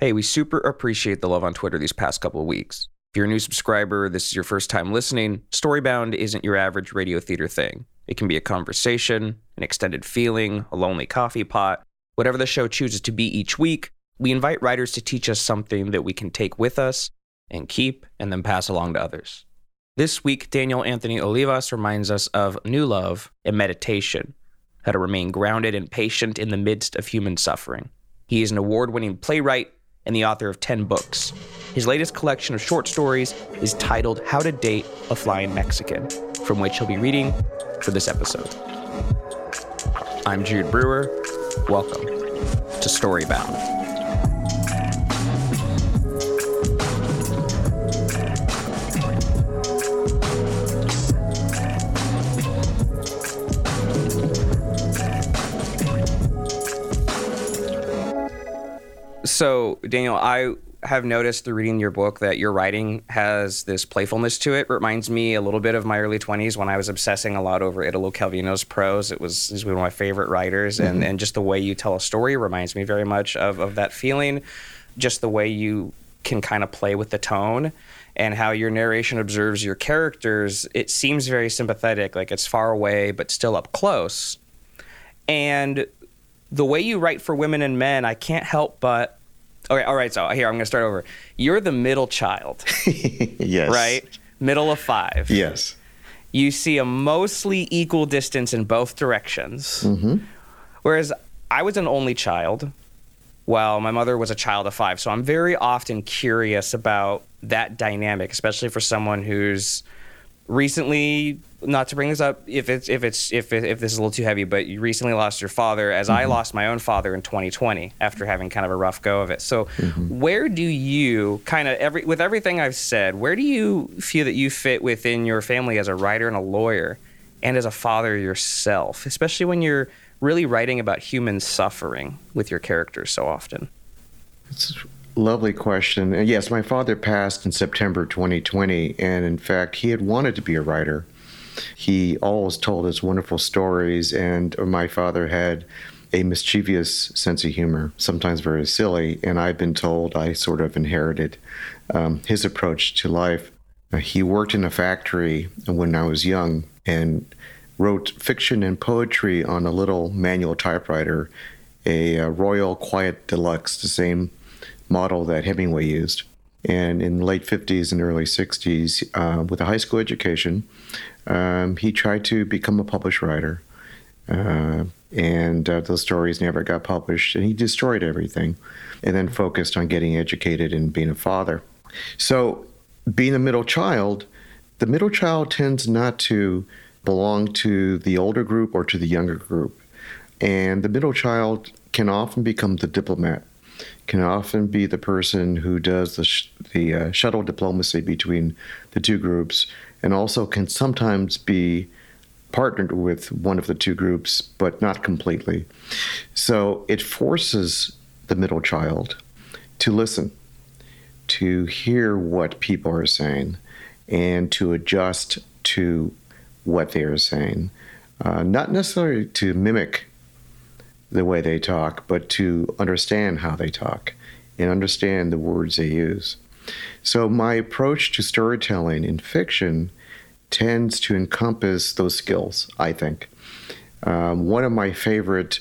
Hey, we super appreciate the love on Twitter these past couple of weeks. If you're a new subscriber, this is your first time listening, Storybound isn't your average radio theater thing. It can be a conversation, an extended feeling, a lonely coffee pot, whatever the show chooses to be each week. We invite writers to teach us something that we can take with us and keep and then pass along to others. This week, Daniel Anthony Olivas reminds us of new love and meditation, how to remain grounded and patient in the midst of human suffering. He is an award winning playwright and the author of 10 books. His latest collection of short stories is titled How to Date a Flying Mexican, from which he'll be reading for this episode. I'm Jude Brewer. Welcome to Storybound. So, Daniel, I have noticed through reading your book that your writing has this playfulness to it. it. Reminds me a little bit of my early 20s when I was obsessing a lot over Italo Calvino's prose. It was he's one of my favorite writers, mm-hmm. and, and just the way you tell a story reminds me very much of, of that feeling. Just the way you can kind of play with the tone and how your narration observes your characters. It seems very sympathetic, like it's far away, but still up close. And the way you write for women and men, I can't help but Okay, all right. So here I'm going to start over. You're the middle child. yes. Right? Middle of five. Yes. You see a mostly equal distance in both directions. Mm-hmm. Whereas I was an only child, while my mother was a child of five. So I'm very often curious about that dynamic, especially for someone who's recently not to bring this up if it's if it's if if this is a little too heavy, but you recently lost your father, as mm-hmm. I lost my own father in 2020 after having kind of a rough go of it. So, mm-hmm. where do you kind of every with everything I've said, where do you feel that you fit within your family as a writer and a lawyer, and as a father yourself, especially when you're really writing about human suffering with your characters so often? It's lovely question. Yes, my father passed in September 2020, and in fact, he had wanted to be a writer he always told us wonderful stories, and my father had a mischievous sense of humor, sometimes very silly. And I've been told I sort of inherited um, his approach to life. Uh, he worked in a factory when I was young and wrote fiction and poetry on a little manual typewriter, a, a Royal Quiet Deluxe, the same model that Hemingway used. And in the late 50s and early 60s, uh, with a high school education, um, he tried to become a published writer, uh, and uh, those stories never got published, and he destroyed everything, and then focused on getting educated and being a father. So, being a middle child, the middle child tends not to belong to the older group or to the younger group, and the middle child can often become the diplomat can often be the person who does the, sh- the uh, shuttle diplomacy between the two groups and also can sometimes be partnered with one of the two groups, but not completely. So it forces the middle child to listen, to hear what people are saying, and to adjust to what they are saying. Uh, not necessarily to mimic the way they talk, but to understand how they talk and understand the words they use. So, my approach to storytelling in fiction tends to encompass those skills, I think. Um, one of my favorite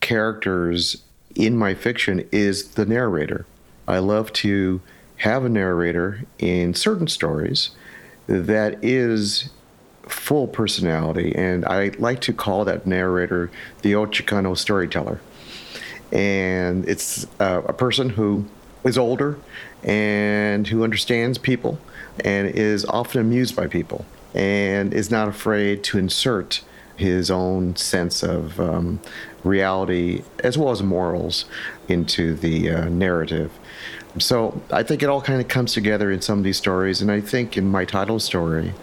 characters in my fiction is the narrator. I love to have a narrator in certain stories that is full personality, and I like to call that narrator the old Chicano storyteller. And it's uh, a person who is older and who understands people and is often amused by people and is not afraid to insert his own sense of um, reality as well as morals into the uh, narrative. So I think it all kind of comes together in some of these stories, and I think in my title story,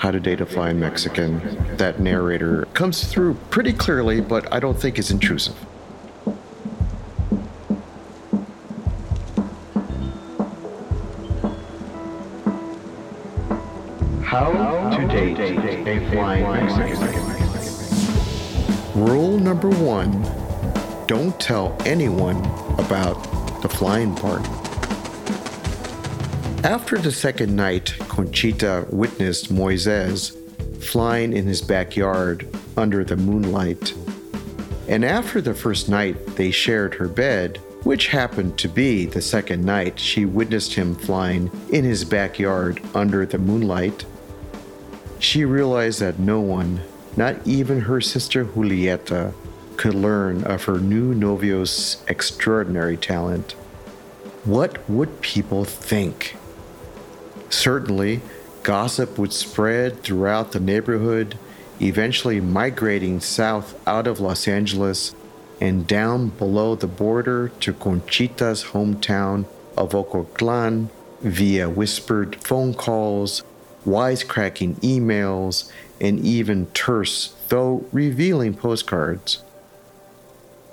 How to Date a Flying Mexican, that narrator comes through pretty clearly, but I don't think is intrusive. How to date a flying Mexican. Rule number one don't tell anyone about the flying part. After the second night, Conchita witnessed Moises flying in his backyard under the moonlight. And after the first night they shared her bed, which happened to be the second night she witnessed him flying in his backyard under the moonlight, she realized that no one, not even her sister Julieta, could learn of her new novio's extraordinary talent. What would people think? Certainly, gossip would spread throughout the neighborhood, eventually migrating south out of Los Angeles and down below the border to Conchita's hometown of Ocotlan via whispered phone calls, wisecracking emails, and even terse, though revealing postcards.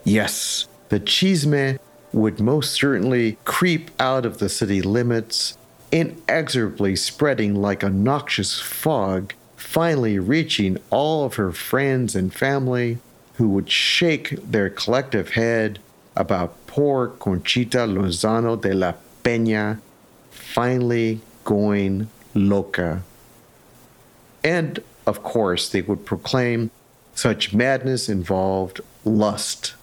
Yes, the chisme would most certainly creep out of the city limits, inexorably spreading like a noxious fog, finally reaching all of her friends and family, who would shake their collective head about poor Conchita Lozano de la Peña finally going loca. And of course, they would proclaim such madness involved lust.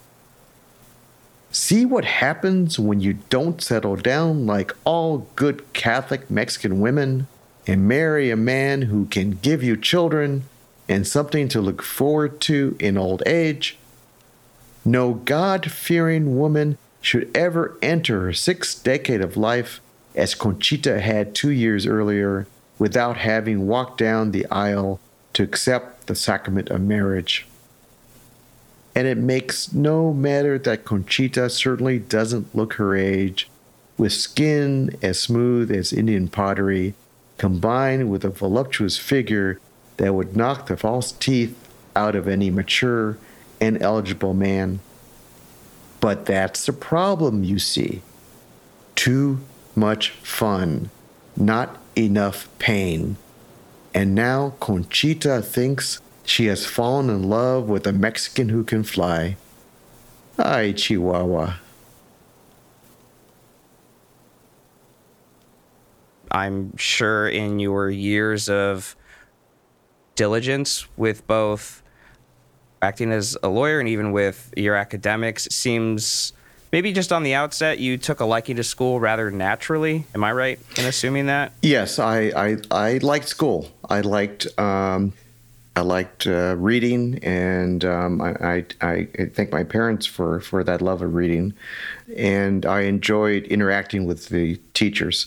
See what happens when you don't settle down like all good Catholic Mexican women and marry a man who can give you children and something to look forward to in old age. No God fearing woman should ever enter her sixth decade of life, as Conchita had two years earlier, without having walked down the aisle to accept the sacrament of marriage. And it makes no matter that Conchita certainly doesn't look her age, with skin as smooth as Indian pottery, combined with a voluptuous figure that would knock the false teeth out of any mature and eligible man. But that's the problem, you see. Too much fun, not enough pain. And now Conchita thinks she has fallen in love with a Mexican who can fly. Ay, Chihuahua. I'm sure in your years of diligence with both acting as a lawyer and even with your academics it seems maybe just on the outset you took a liking to school rather naturally am i right in assuming that yes i i, I liked school i liked um, I liked uh, reading, and um, I, I, I thank my parents for, for that love of reading. And I enjoyed interacting with the teachers.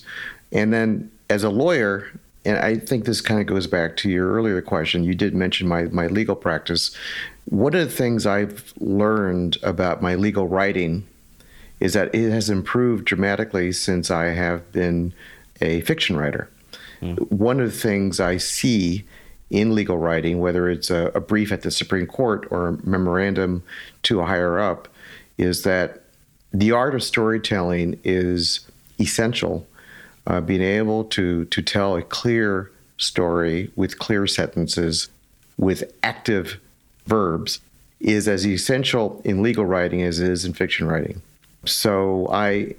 And then as a lawyer, and I think this kind of goes back to your earlier question. You did mention my, my legal practice. One of the things I've learned about my legal writing is that it has improved dramatically since I have been a fiction writer. Mm. One of the things I see in legal writing, whether it's a, a brief at the Supreme Court or a memorandum to a higher up, is that the art of storytelling is essential uh, being able to to tell a clear story with clear sentences with active verbs is as essential in legal writing as it is in fiction writing. So I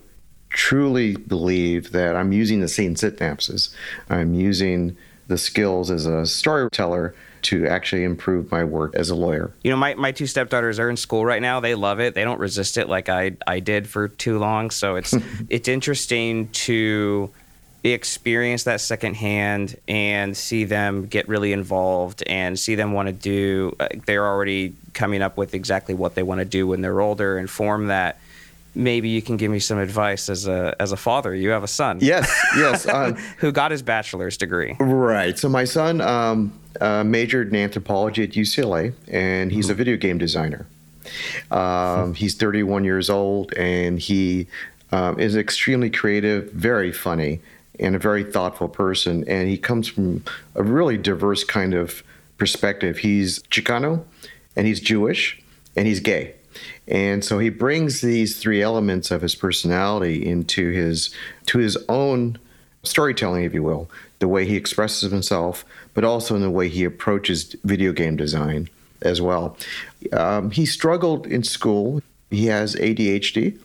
truly believe that I'm using the same synapses. I'm using the skills as a storyteller to actually improve my work as a lawyer. You know, my, my two stepdaughters are in school right now. They love it. They don't resist it like I I did for too long. So it's it's interesting to experience that secondhand and see them get really involved and see them want to do uh, they're already coming up with exactly what they want to do when they're older and form that maybe you can give me some advice as a as a father you have a son yes yes um, who got his bachelor's degree right so my son um, uh, majored in anthropology at ucla and he's a video game designer um, he's 31 years old and he um, is extremely creative very funny and a very thoughtful person. And he comes from a really diverse kind of perspective. He's Chicano, and he's Jewish, and he's gay. And so he brings these three elements of his personality into his to his own storytelling, if you will, the way he expresses himself, but also in the way he approaches video game design as well. Um, he struggled in school. He has ADHD,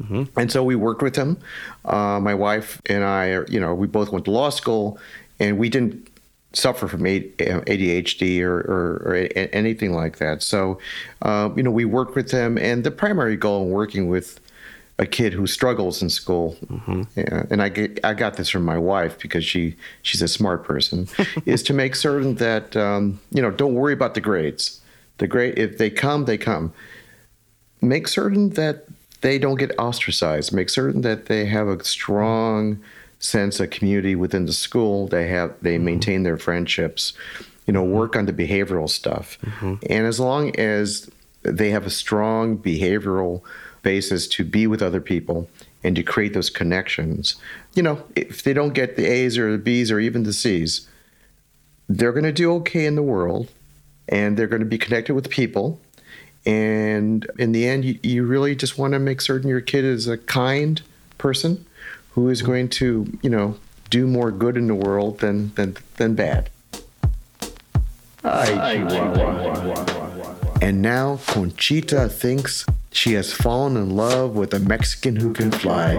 Mm-hmm. And so we worked with him. Uh, my wife and I, you know, we both went to law school, and we didn't suffer from ADHD or, or, or anything like that. So, uh, you know, we work with them, and the primary goal in working with a kid who struggles in school, mm-hmm. yeah, and I get, I got this from my wife because she she's a smart person, is to make certain that um, you know don't worry about the grades. The grade if they come, they come. Make certain that they don't get ostracized. Make certain that they have a strong sense of community within the school. They have they mm-hmm. maintain their friendships. You know, work on the behavioral stuff, mm-hmm. and as long as they have a strong behavioral basis to be with other people and to create those connections. You know, if they don't get the A's or the B's or even the C's, they're going to do okay in the world and they're going to be connected with people. And in the end, you, you really just want to make certain your kid is a kind person who is going to, you know, do more good in the world than than than bad. And now Conchita thinks she has fallen in love with a Mexican who can fly.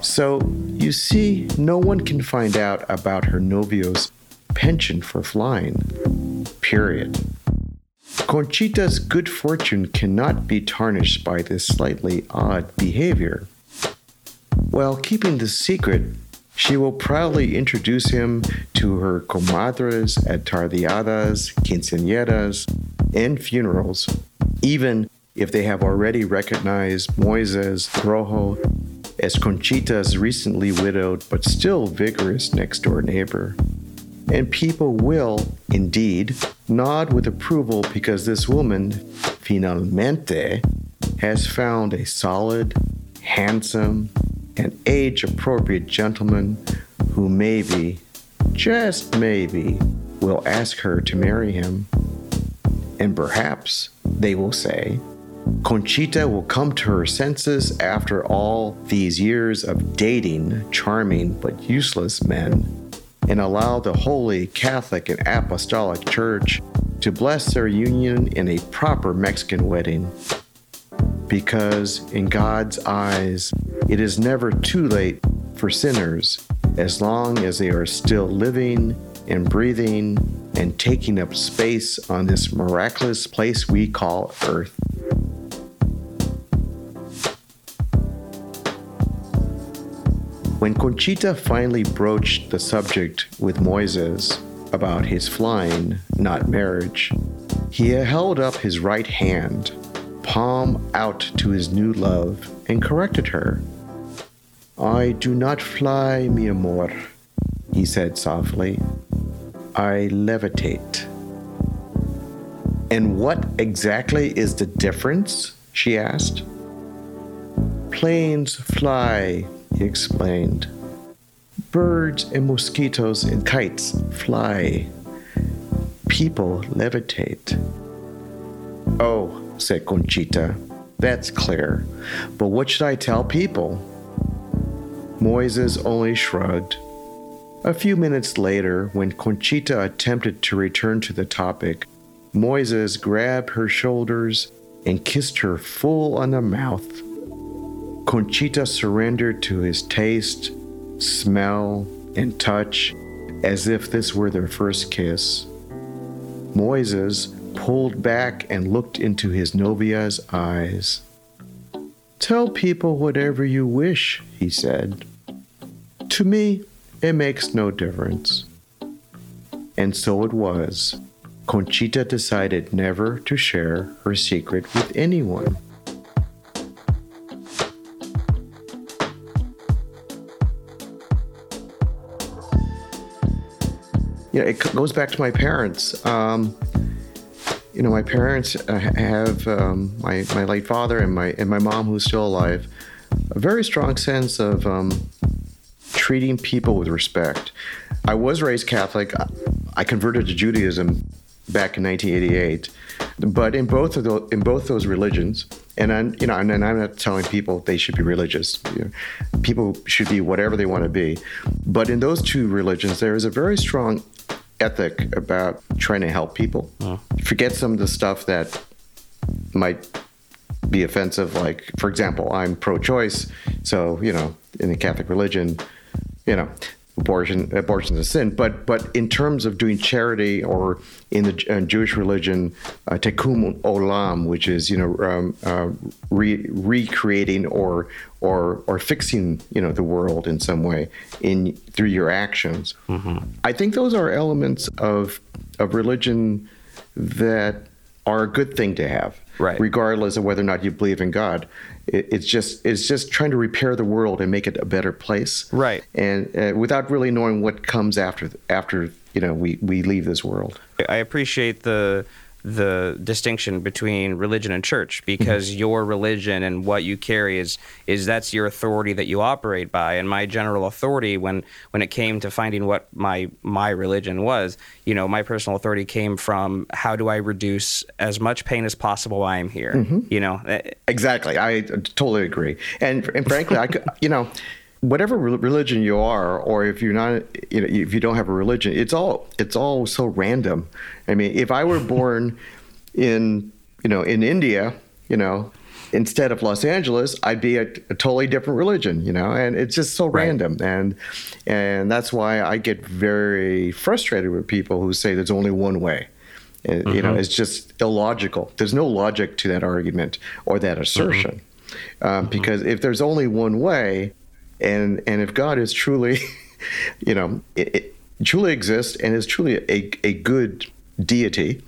So, you see, no one can find out about her novio's penchant for flying. Period. Conchita's good fortune cannot be tarnished by this slightly odd behavior. While keeping the secret, she will proudly introduce him to her comadres at tardeadas, quinceañeras, and funerals, even if they have already recognized Moises Rojo as Conchita's recently widowed but still vigorous next door neighbor. And people will, indeed, nod with approval because this woman, finalmente, has found a solid, handsome, an age appropriate gentleman who maybe, just maybe, will ask her to marry him. And perhaps they will say, Conchita will come to her senses after all these years of dating charming but useless men and allow the Holy Catholic and Apostolic Church to bless their union in a proper Mexican wedding because in God's eyes, it is never too late for sinners as long as they are still living and breathing and taking up space on this miraculous place we call Earth. When Conchita finally broached the subject with Moises about his flying, not marriage, he held up his right hand palm out to his new love and corrected her. I do not fly, mi amor, he said softly. I levitate. And what exactly is the difference? she asked. Planes fly, he explained. Birds and mosquitoes and kites fly. People levitate. Oh, said Conchita. That's clear. But what should I tell people? Moises only shrugged. A few minutes later, when Conchita attempted to return to the topic, Moises grabbed her shoulders and kissed her full on the mouth. Conchita surrendered to his taste, smell, and touch as if this were their first kiss. Moises pulled back and looked into his novia's eyes. Tell people whatever you wish, he said. To me, it makes no difference. And so it was. Conchita decided never to share her secret with anyone. You know, it goes back to my parents. Um, you know, my parents uh, have um, my my late father and my and my mom, who's still alive, a very strong sense of um, treating people with respect. I was raised Catholic. I converted to Judaism back in 1988, but in both of those in both those religions, and I'm you know, and, I'm not telling people they should be religious. You know, people should be whatever they want to be, but in those two religions, there is a very strong ethic about trying to help people. Oh. Forget some of the stuff that might be offensive. Like, for example, I'm pro-choice, so you know, in the Catholic religion, you know, abortion abortion is a sin. But but in terms of doing charity or in the uh, Jewish religion, uh, tikkun olam, which is you know um, uh, re- recreating or or or fixing you know the world in some way in through your actions. Mm-hmm. I think those are elements of of religion that are a good thing to have, right. regardless of whether or not you believe in God. It, it's just it's just trying to repair the world and make it a better place, right? And uh, without really knowing what comes after after you know we we leave this world. I appreciate the the distinction between religion and church because mm-hmm. your religion and what you carry is is that's your authority that you operate by and my general authority when when it came to finding what my my religion was you know my personal authority came from how do I reduce as much pain as possible while I'm here mm-hmm. you know exactly I totally agree and and frankly I could you know whatever religion you are, or if you're not, you know, if you don't have a religion, it's all it's all so random. I mean, if I were born in you know in India, you know, instead of Los Angeles, I'd be a, a totally different religion, you know, and it's just so right. random, and and that's why I get very frustrated with people who say there's only one way. Mm-hmm. You know, mm-hmm. it's just illogical. There's no logic to that argument or that assertion, mm-hmm. Um, mm-hmm. because if there's only one way, and and if God is truly, you know, it, it truly exists and is truly a, a good deity,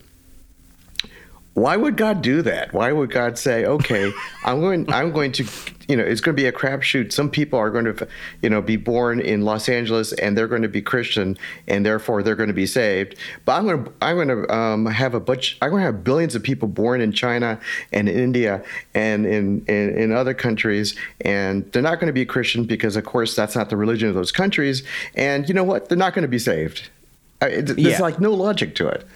why would God do that? Why would God say, "Okay, I'm going, I'm going to, you know, it's going to be a crapshoot. Some people are going to, you know, be born in Los Angeles and they're going to be Christian and therefore they're going to be saved. But I'm going to, I'm going to um, have a bunch. I'm going to have billions of people born in China and in India and in, in in other countries, and they're not going to be Christian because, of course, that's not the religion of those countries. And you know what? They're not going to be saved. There's yeah. like no logic to it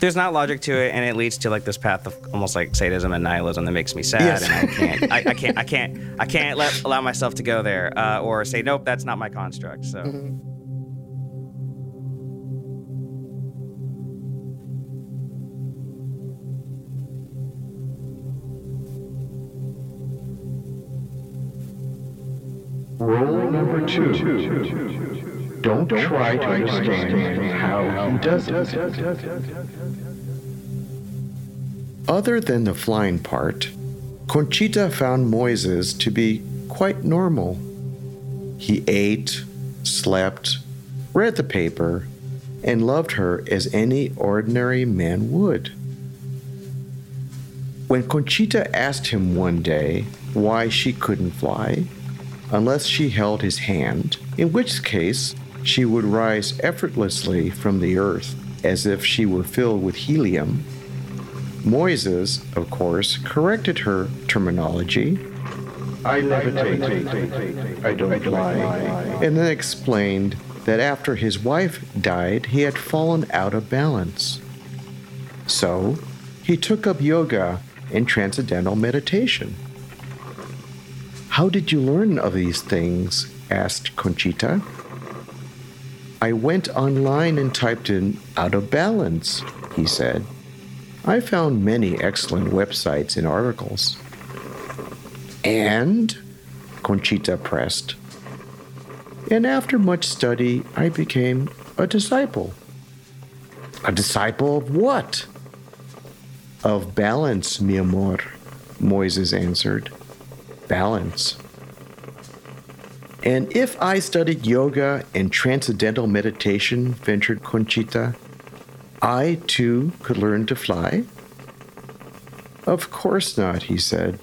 there's not logic to it, and it leads to like this path of almost like sadism and nihilism that makes me sad, yes. and I can't, I, I, can't, I can't, I can't let allow myself to go there, uh, or say nope, that's not my construct. So. Mm-hmm. Rule number two. Don't, Don't try, to understand how he does it. Other than the flying part, Conchita found Moises to be quite normal. He ate, slept, read the paper, and loved her as any ordinary man would. When Conchita asked him one day why she couldn't fly, unless she held his hand, in which case she would rise effortlessly from the earth as if she were filled with helium. Moises, of course, corrected her terminology. I levitate, I don't fly. And then explained that after his wife died, he had fallen out of balance. So, he took up yoga and transcendental meditation. How did you learn of these things? asked Conchita. I went online and typed in out of balance, he said. I found many excellent websites and articles. And? Conchita pressed. And after much study, I became a disciple. A disciple of what? Of balance, mi amor, Moises answered. Balance. And if I studied yoga and transcendental meditation, ventured Conchita, I too could learn to fly? Of course not, he said.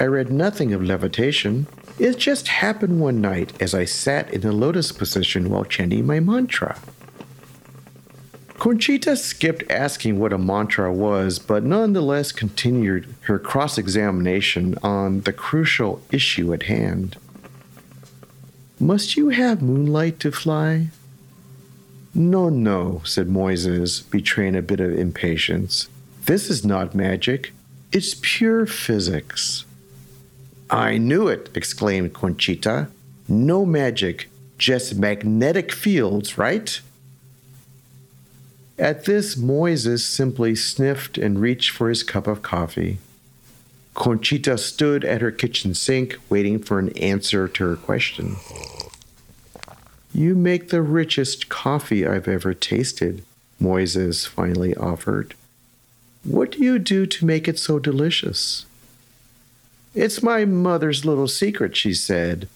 I read nothing of levitation. It just happened one night as I sat in the lotus position while chanting my mantra. Conchita skipped asking what a mantra was, but nonetheless continued her cross examination on the crucial issue at hand. Must you have moonlight to fly? No, no, said Moises, betraying a bit of impatience. This is not magic. It's pure physics. I knew it, exclaimed Conchita. No magic, just magnetic fields, right? At this, Moises simply sniffed and reached for his cup of coffee. Conchita stood at her kitchen sink waiting for an answer to her question. You make the richest coffee I've ever tasted, Moises finally offered. What do you do to make it so delicious? It's my mother's little secret, she said.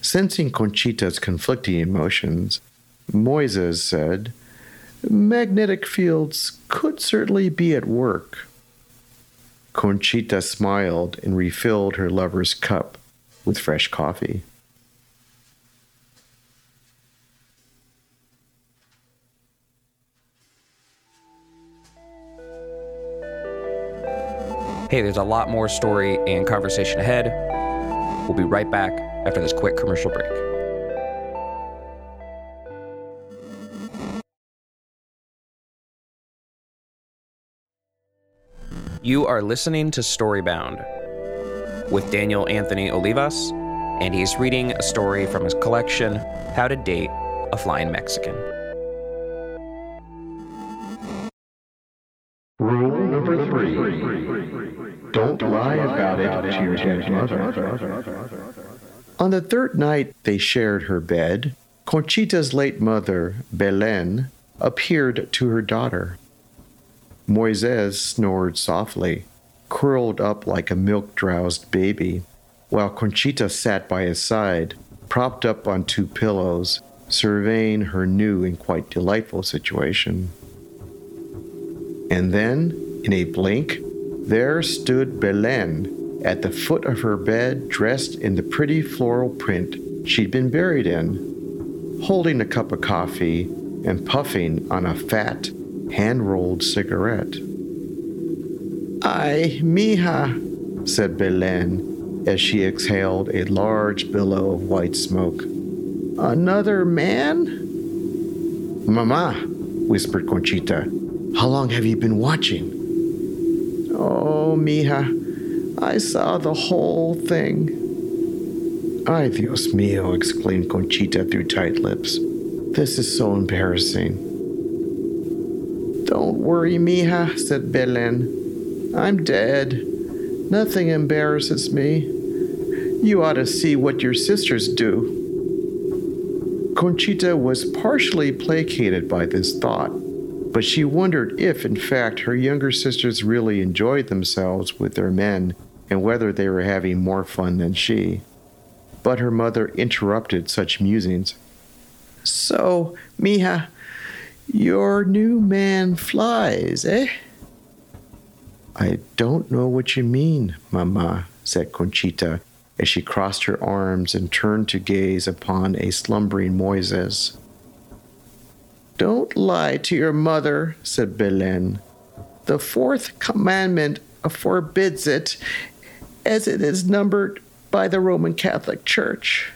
Sensing Conchita's conflicting emotions, Moises said, Magnetic fields could certainly be at work. Conchita smiled and refilled her lover's cup with fresh coffee. Hey, there's a lot more story and conversation ahead. We'll be right back after this quick commercial break. You are listening to Storybound with Daniel Anthony Olivas, and he's reading a story from his collection, How to Date a Flying Mexican. Rule number three. Don't lie about it to your dead mother. On the third night they shared her bed, Conchita's late mother, Belen, appeared to her daughter. Moises snored softly, curled up like a milk drowsed baby, while Conchita sat by his side, propped up on two pillows, surveying her new and quite delightful situation. And then, in a blink, there stood Belen at the foot of her bed, dressed in the pretty floral print she'd been buried in, holding a cup of coffee and puffing on a fat, hand rolled cigarette. Ay, mija, said Belen as she exhaled a large billow of white smoke. Another man? Mama, whispered Conchita, how long have you been watching? Oh, mija, I saw the whole thing. Ay, Dios mío, exclaimed Conchita through tight lips. This is so embarrassing. Don't worry, mija, said Belen. I'm dead. Nothing embarrasses me. You ought to see what your sisters do. Conchita was partially placated by this thought, but she wondered if, in fact, her younger sisters really enjoyed themselves with their men and whether they were having more fun than she. But her mother interrupted such musings. So, mija, your new man flies, eh? I don't know what you mean, Mama, said Conchita as she crossed her arms and turned to gaze upon a slumbering Moises. Don't lie to your mother, said Belen. The fourth commandment forbids it, as it is numbered by the Roman Catholic Church.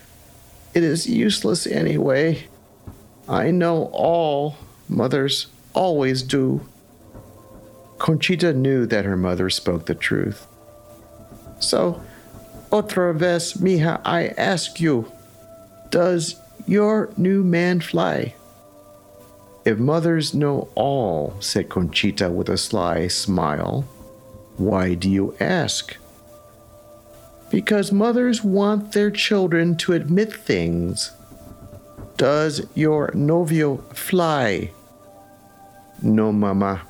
It is useless anyway. I know all mothers always do. Conchita knew that her mother spoke the truth. So, otra vez, mija, I ask you, does your new man fly? If mothers know all, said Conchita with a sly smile, why do you ask? Because mothers want their children to admit things. Does your novio fly? No, mama.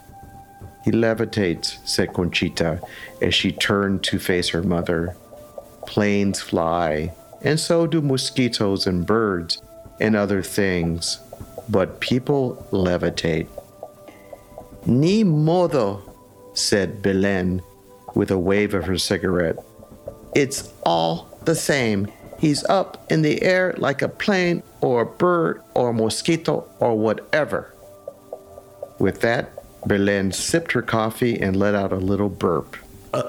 He levitates, said Conchita as she turned to face her mother. Planes fly, and so do mosquitoes and birds and other things, but people levitate. Ni modo, said Belen with a wave of her cigarette. It's all the same. He's up in the air like a plane or a bird or a mosquito or whatever. With that, Belen sipped her coffee and let out a little burp. Uh,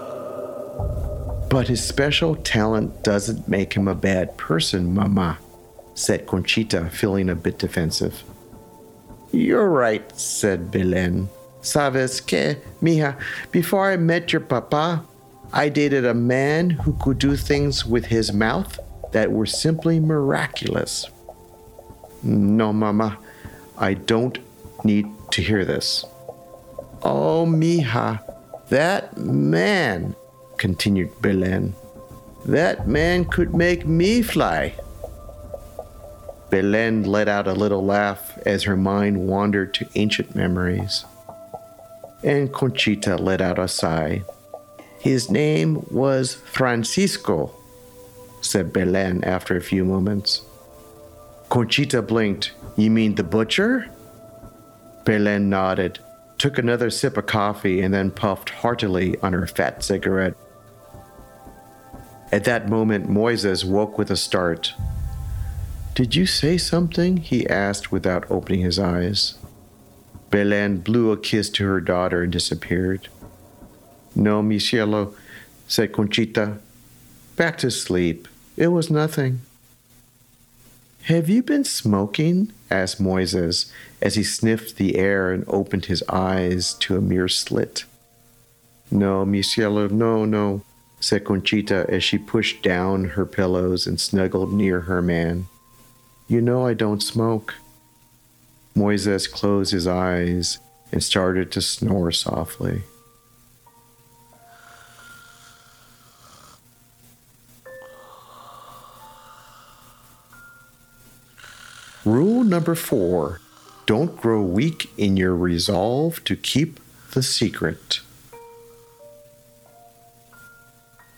but his special talent doesn't make him a bad person, Mama, said Conchita, feeling a bit defensive. You're right, said Belen. Sabes que, mija, before I met your papa, I dated a man who could do things with his mouth that were simply miraculous. No, Mama, I don't need to hear this. Oh, mija, That man, continued Belen, that man could make me fly. Belen let out a little laugh as her mind wandered to ancient memories. And Conchita let out a sigh. His name was Francisco, said Belen after a few moments. Conchita blinked. You mean the butcher? Belen nodded, took another sip of coffee, and then puffed heartily on her fat cigarette. At that moment, Moises woke with a start. Did you say something? he asked without opening his eyes. Belen blew a kiss to her daughter and disappeared. No, mi cielo, said Conchita. Back to sleep. It was nothing. Have you been smoking? asked Moises as he sniffed the air and opened his eyes to a mere slit. No, mi cielo, no, no, said Conchita as she pushed down her pillows and snuggled near her man. You know I don't smoke. Moises closed his eyes and started to snore softly. Rule number four don't grow weak in your resolve to keep the secret.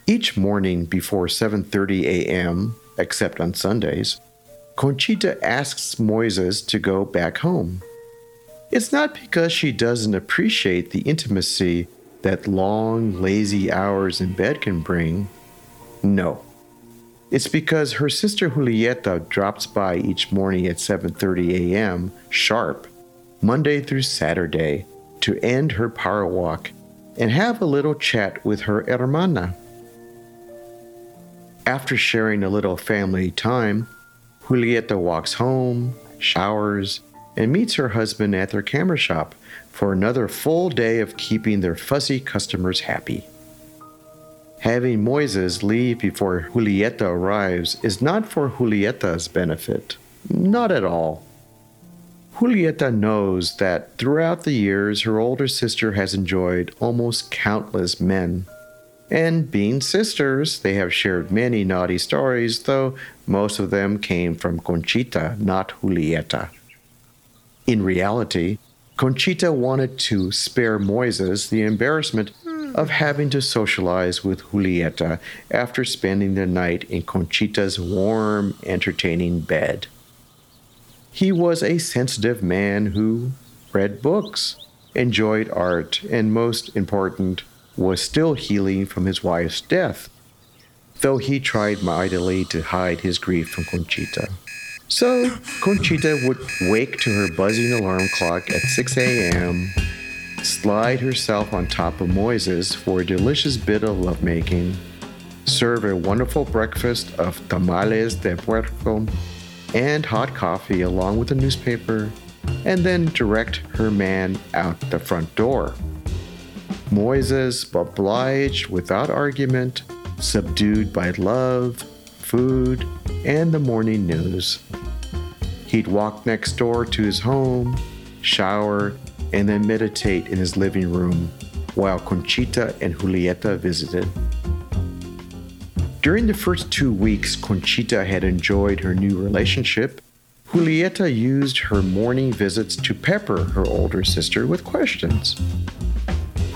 Each morning before 7:30 a.m., except on Sundays, Conchita asks Moises to go back home. It's not because she doesn't appreciate the intimacy that long, lazy hours in bed can bring. No. It's because her sister Julieta drops by each morning at 7:30 a.m. sharp, Monday through Saturday, to end her power walk and have a little chat with her hermana. After sharing a little family time, Julieta walks home, showers, and meets her husband at their camera shop for another full day of keeping their fussy customers happy. Having Moises leave before Julieta arrives is not for Julieta's benefit. Not at all. Julieta knows that throughout the years her older sister has enjoyed almost countless men. And being sisters, they have shared many naughty stories, though most of them came from Conchita, not Julieta. In reality, Conchita wanted to spare Moises the embarrassment of having to socialize with Julieta after spending the night in Conchita's warm, entertaining bed. He was a sensitive man who read books, enjoyed art, and most important, was still healing from his wife's death, though he tried mightily to hide his grief from Conchita. So, Conchita would wake to her buzzing alarm clock at 6 a.m., slide herself on top of Moises for a delicious bit of lovemaking, serve a wonderful breakfast of tamales de puerco and hot coffee along with a newspaper, and then direct her man out the front door. Moises obliged without argument, subdued by love, food, and the morning news. He'd walk next door to his home, shower, and then meditate in his living room while Conchita and Julieta visited. During the first two weeks Conchita had enjoyed her new relationship, Julieta used her morning visits to pepper her older sister with questions.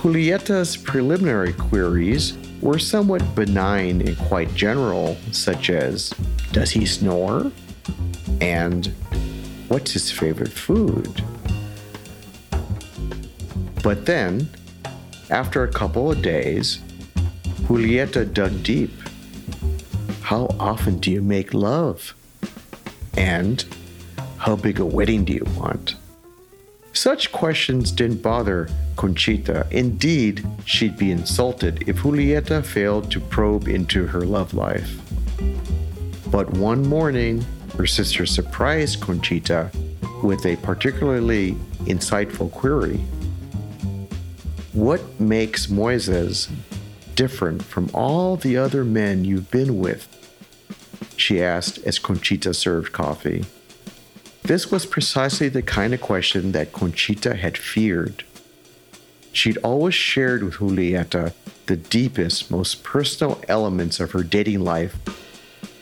Julieta's preliminary queries were somewhat benign and quite general, such as Does he snore? And What's his favorite food? But then, after a couple of days, Julieta dug deep. How often do you make love? And how big a wedding do you want? Such questions didn't bother Conchita. Indeed, she'd be insulted if Julieta failed to probe into her love life. But one morning, her sister surprised Conchita with a particularly insightful query. What makes Moises different from all the other men you've been with? She asked as Conchita served coffee. This was precisely the kind of question that Conchita had feared. she'd always shared with Julieta the deepest, most personal elements of her dating life,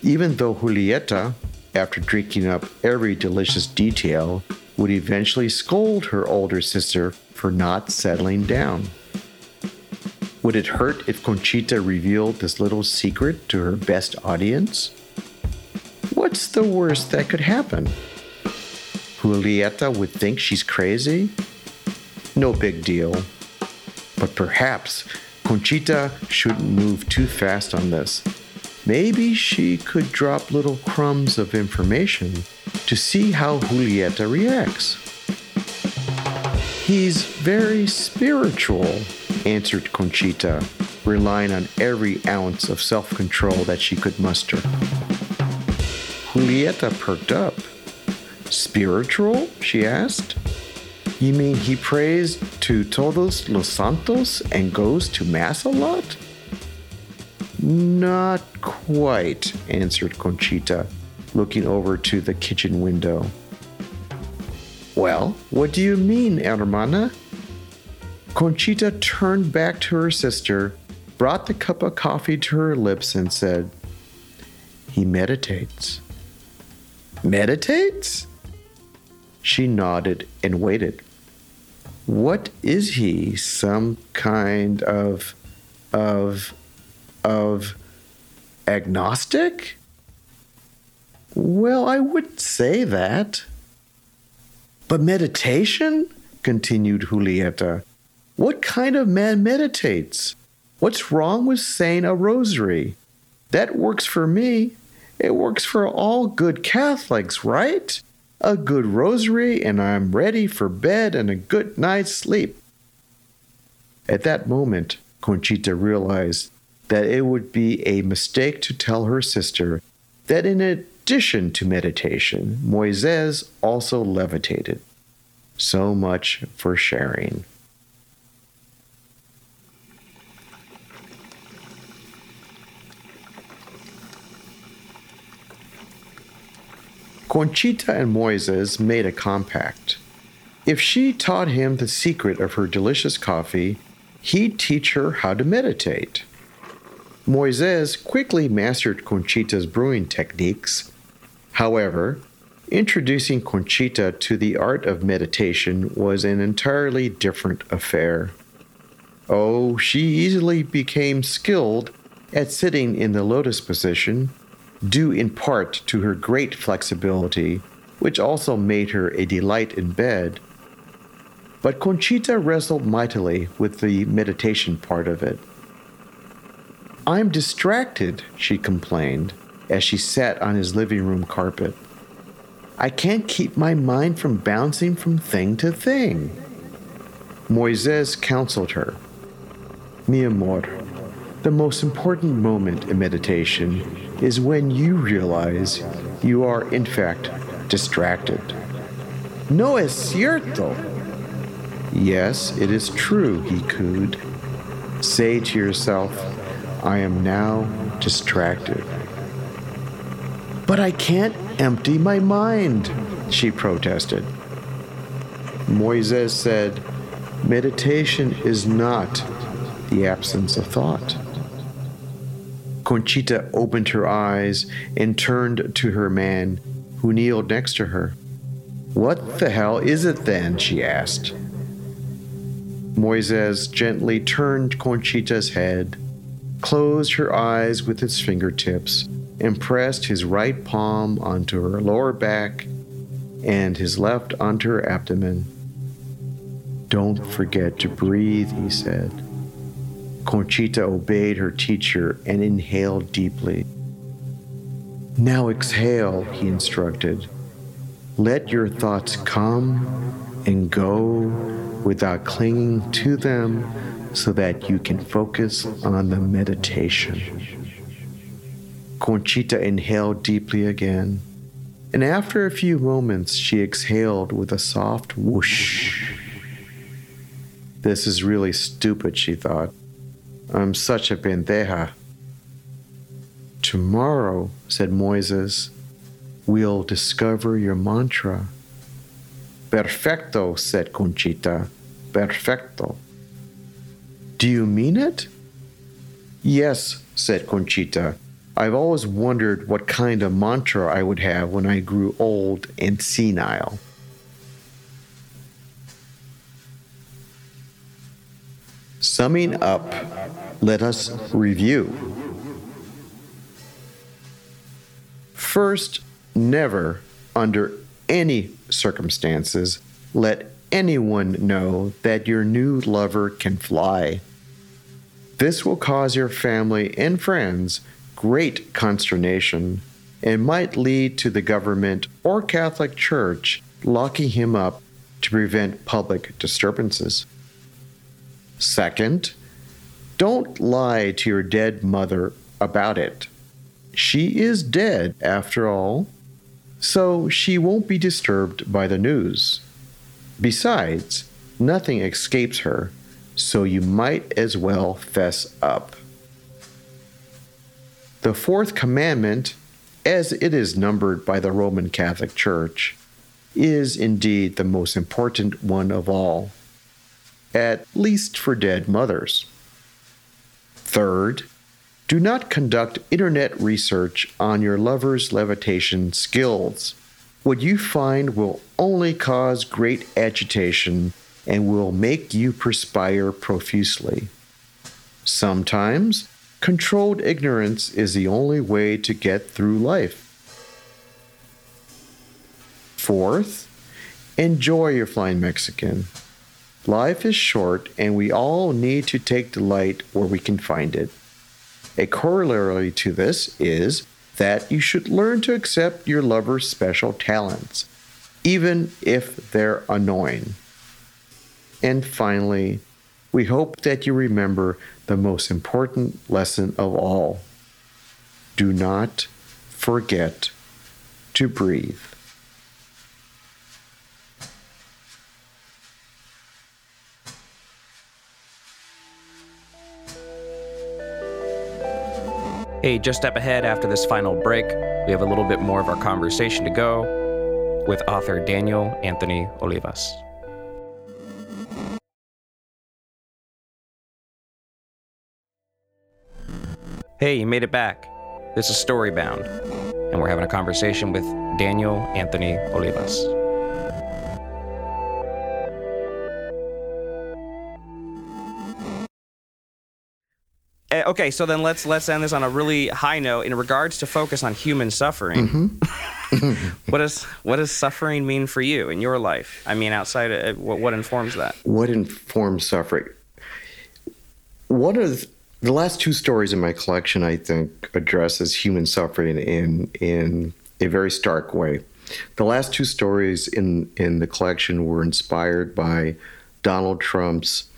even though Julieta, after drinking up every delicious detail, would eventually scold her older sister for not settling down. Would it hurt if Conchita revealed this little secret to her best audience? What's the worst that could happen? Julieta would think she's crazy? No big deal. But perhaps Conchita shouldn't move too fast on this. Maybe she could drop little crumbs of information to see how Julieta reacts. He's very spiritual, answered Conchita, relying on every ounce of self control that she could muster. Julieta perked up. Spiritual? she asked. You mean he prays to todos los santos and goes to Mass a lot? Not quite, answered Conchita, looking over to the kitchen window. Well, what do you mean, hermana? Conchita turned back to her sister, brought the cup of coffee to her lips, and said, He meditates. Meditates? She nodded and waited. What is he? Some kind of of of agnostic? Well, I wouldn't say that. But meditation? continued Julieta. What kind of man meditates? What's wrong with saying a rosary? That works for me. It works for all good Catholics, right? A good rosary, and I'm ready for bed and a good night's sleep. At that moment, Conchita realized that it would be a mistake to tell her sister that in addition to meditation, Moises also levitated. So much for sharing. Conchita and Moises made a compact. If she taught him the secret of her delicious coffee, he'd teach her how to meditate. Moises quickly mastered Conchita's brewing techniques. However, introducing Conchita to the art of meditation was an entirely different affair. Oh, she easily became skilled at sitting in the lotus position due in part to her great flexibility, which also made her a delight in bed. But Conchita wrestled mightily with the meditation part of it. I'm distracted, she complained as she sat on his living room carpet. I can't keep my mind from bouncing from thing to thing. Moises counseled her. Mi amor, the most important moment in meditation is when you realize you are, in fact, distracted. No es cierto. Yes, it is true, he cooed. Say to yourself, I am now distracted. But I can't empty my mind, she protested. Moises said, Meditation is not the absence of thought. Conchita opened her eyes and turned to her man, who kneeled next to her. What the hell is it then? she asked. Moises gently turned Conchita's head, closed her eyes with his fingertips, and pressed his right palm onto her lower back and his left onto her abdomen. Don't forget to breathe, he said. Conchita obeyed her teacher and inhaled deeply. Now exhale, he instructed. Let your thoughts come and go without clinging to them so that you can focus on the meditation. Conchita inhaled deeply again, and after a few moments, she exhaled with a soft whoosh. This is really stupid, she thought. I'm such a pendeja. Tomorrow, said Moises, we'll discover your mantra. Perfecto, said Conchita. Perfecto. Do you mean it? Yes, said Conchita. I've always wondered what kind of mantra I would have when I grew old and senile. Summing up, let us review. First, never, under any circumstances, let anyone know that your new lover can fly. This will cause your family and friends great consternation and might lead to the government or Catholic Church locking him up to prevent public disturbances. Second, don't lie to your dead mother about it. She is dead, after all, so she won't be disturbed by the news. Besides, nothing escapes her, so you might as well fess up. The fourth commandment, as it is numbered by the Roman Catholic Church, is indeed the most important one of all, at least for dead mothers. Third, do not conduct internet research on your lover's levitation skills. What you find will only cause great agitation and will make you perspire profusely. Sometimes, controlled ignorance is the only way to get through life. Fourth, enjoy your flying Mexican. Life is short, and we all need to take delight where we can find it. A corollary to this is that you should learn to accept your lover's special talents, even if they're annoying. And finally, we hope that you remember the most important lesson of all do not forget to breathe. Hey, just step ahead after this final break. We have a little bit more of our conversation to go with author Daniel Anthony Olivas. Hey, you made it back. This is Storybound, and we're having a conversation with Daniel Anthony Olivas. Uh, okay, so then let's let's end this on a really high note in regards to focus on human suffering. Mm-hmm. what does what does suffering mean for you in your life? I mean, outside of what, what informs that? What informs suffering? One of the last two stories in my collection, I think, addresses human suffering in in a very stark way. The last two stories in in the collection were inspired by Donald Trump's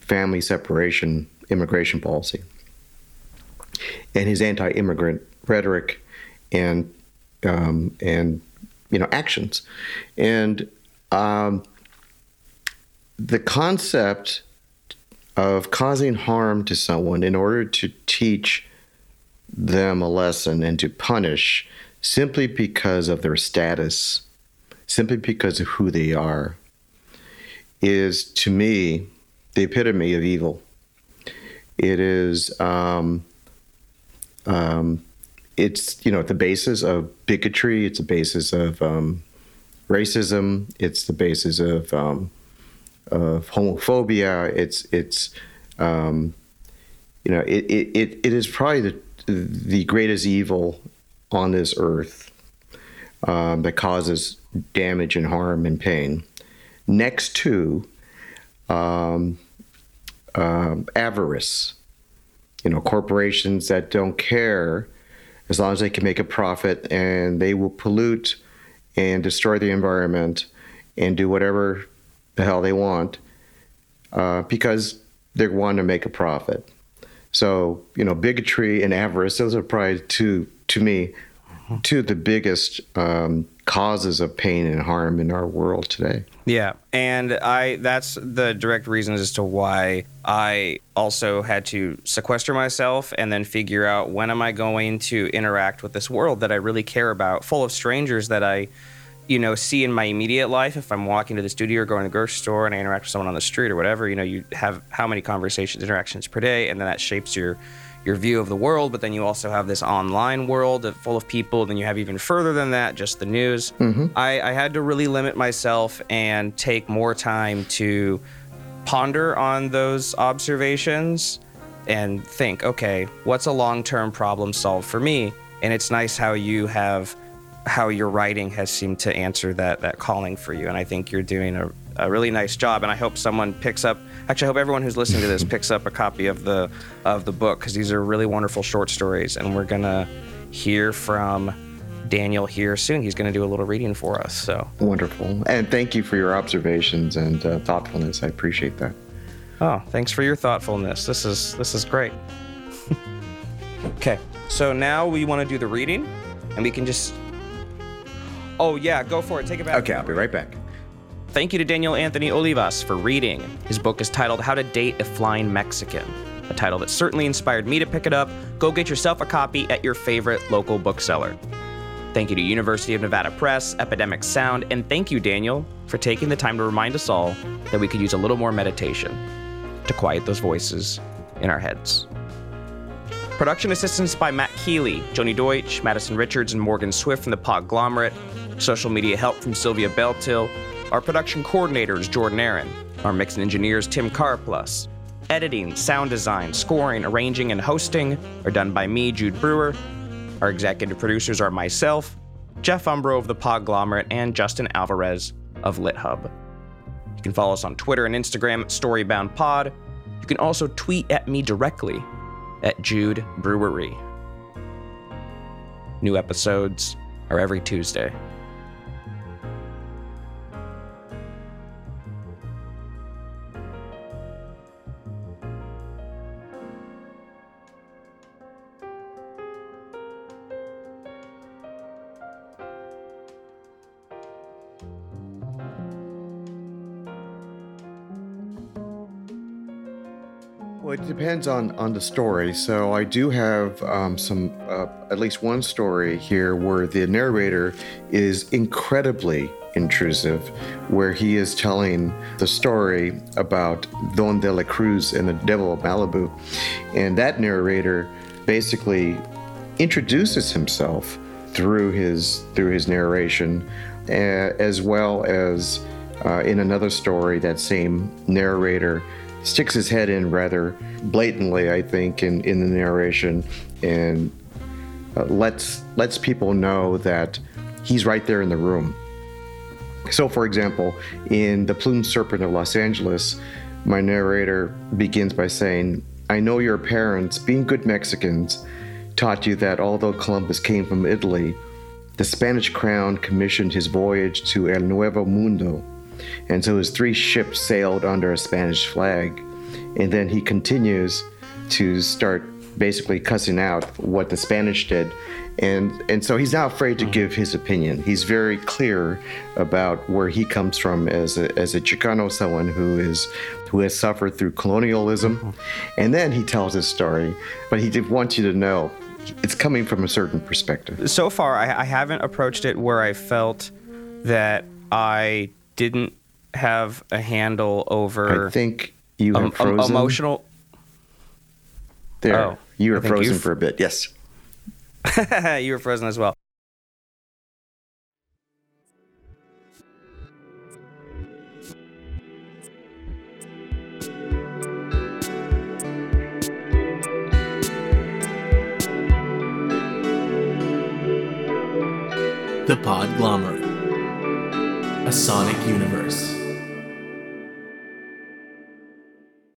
family separation immigration policy and his anti-immigrant rhetoric and um, and you know actions, and um, the concept of causing harm to someone in order to teach them a lesson and to punish simply because of their status, simply because of who they are, is to me the epitome of evil. It is um, um, it's you know the basis of bigotry. It's the basis of um, racism. It's the basis of um, of homophobia. It's it's um, you know it, it, it is probably the the greatest evil on this earth um, that causes damage and harm and pain. Next to um, um, avarice you know, corporations that don't care as long as they can make a profit and they will pollute and destroy the environment and do whatever the hell they want uh, because they're want to make a profit. So, you know, bigotry and avarice, those are probably two, to me, two of the biggest um, causes of pain and harm in our world today. Yeah, and I that's the direct reason as to why I also had to sequester myself and then figure out when am I going to interact with this world that I really care about, full of strangers that I you know, see in my immediate life if I'm walking to the studio or going to the grocery store and I interact with someone on the street or whatever. You know, you have how many conversations, interactions per day, and then that shapes your your view of the world. But then you also have this online world full of people. Then you have even further than that, just the news. Mm-hmm. I, I had to really limit myself and take more time to ponder on those observations and think, okay, what's a long term problem solved for me? And it's nice how you have how your writing has seemed to answer that that calling for you. And I think you're doing a, a really nice job. And I hope someone picks up actually I hope everyone who's listening to this picks up a copy of the of the book because these are really wonderful short stories and we're gonna hear from Daniel here soon. He's gonna do a little reading for us. So Wonderful. And thank you for your observations and uh, thoughtfulness. I appreciate that. Oh, thanks for your thoughtfulness. This is this is great. okay, so now we want to do the reading, and we can just. Oh yeah, go for it. Take it back. Okay, I'll be right back. Thank you to Daniel Anthony Olivas for reading. His book is titled How to Date a Flying Mexican, a title that certainly inspired me to pick it up. Go get yourself a copy at your favorite local bookseller. Thank you to University of Nevada Press, Epidemic Sound, and thank you, Daniel, for taking the time to remind us all that we could use a little more meditation to quiet those voices in our heads. Production assistance by Matt Keeley, Joni Deutsch, Madison Richards, and Morgan Swift from the Podglomerate. Social media help from Sylvia Beltil. Our production coordinator is Jordan Aaron. Our mix and engineers Tim Carplus. Editing, sound design, scoring, arranging, and hosting are done by me, Jude Brewer. Our executive producers are myself, Jeff Umbro of the Podglomerate, and Justin Alvarez of LitHub. You can follow us on Twitter and Instagram at StoryboundPod. You can also tweet at me directly at Jude Brewery. New episodes are every Tuesday. Depends on on the story. So I do have um, some, uh, at least one story here where the narrator is incredibly intrusive, where he is telling the story about Don de la Cruz and the Devil of Malibu, and that narrator basically introduces himself through his through his narration, uh, as well as uh, in another story that same narrator sticks his head in rather blatantly, I think, in, in the narration, and uh, lets lets people know that he's right there in the room. So, for example, in The Plumed Serpent of Los Angeles, my narrator begins by saying, I know your parents, being good Mexicans, taught you that although Columbus came from Italy, the Spanish crown commissioned his voyage to El Nuevo Mundo. And so his three ships sailed under a Spanish flag. And then he continues to start basically cussing out what the Spanish did. And, and so he's not afraid to mm. give his opinion. He's very clear about where he comes from as a, as a Chicano, someone who is who has suffered through colonialism. Mm-hmm. And then he tells his story, but he did want you to know it's coming from a certain perspective. So far, I, I haven't approached it where I felt that I didn't have a handle over I think you em- have frozen. emotional. There, Oh, you were frozen for a bit. Yes. you were frozen as well. The Podglomerate. A Sonic Universe.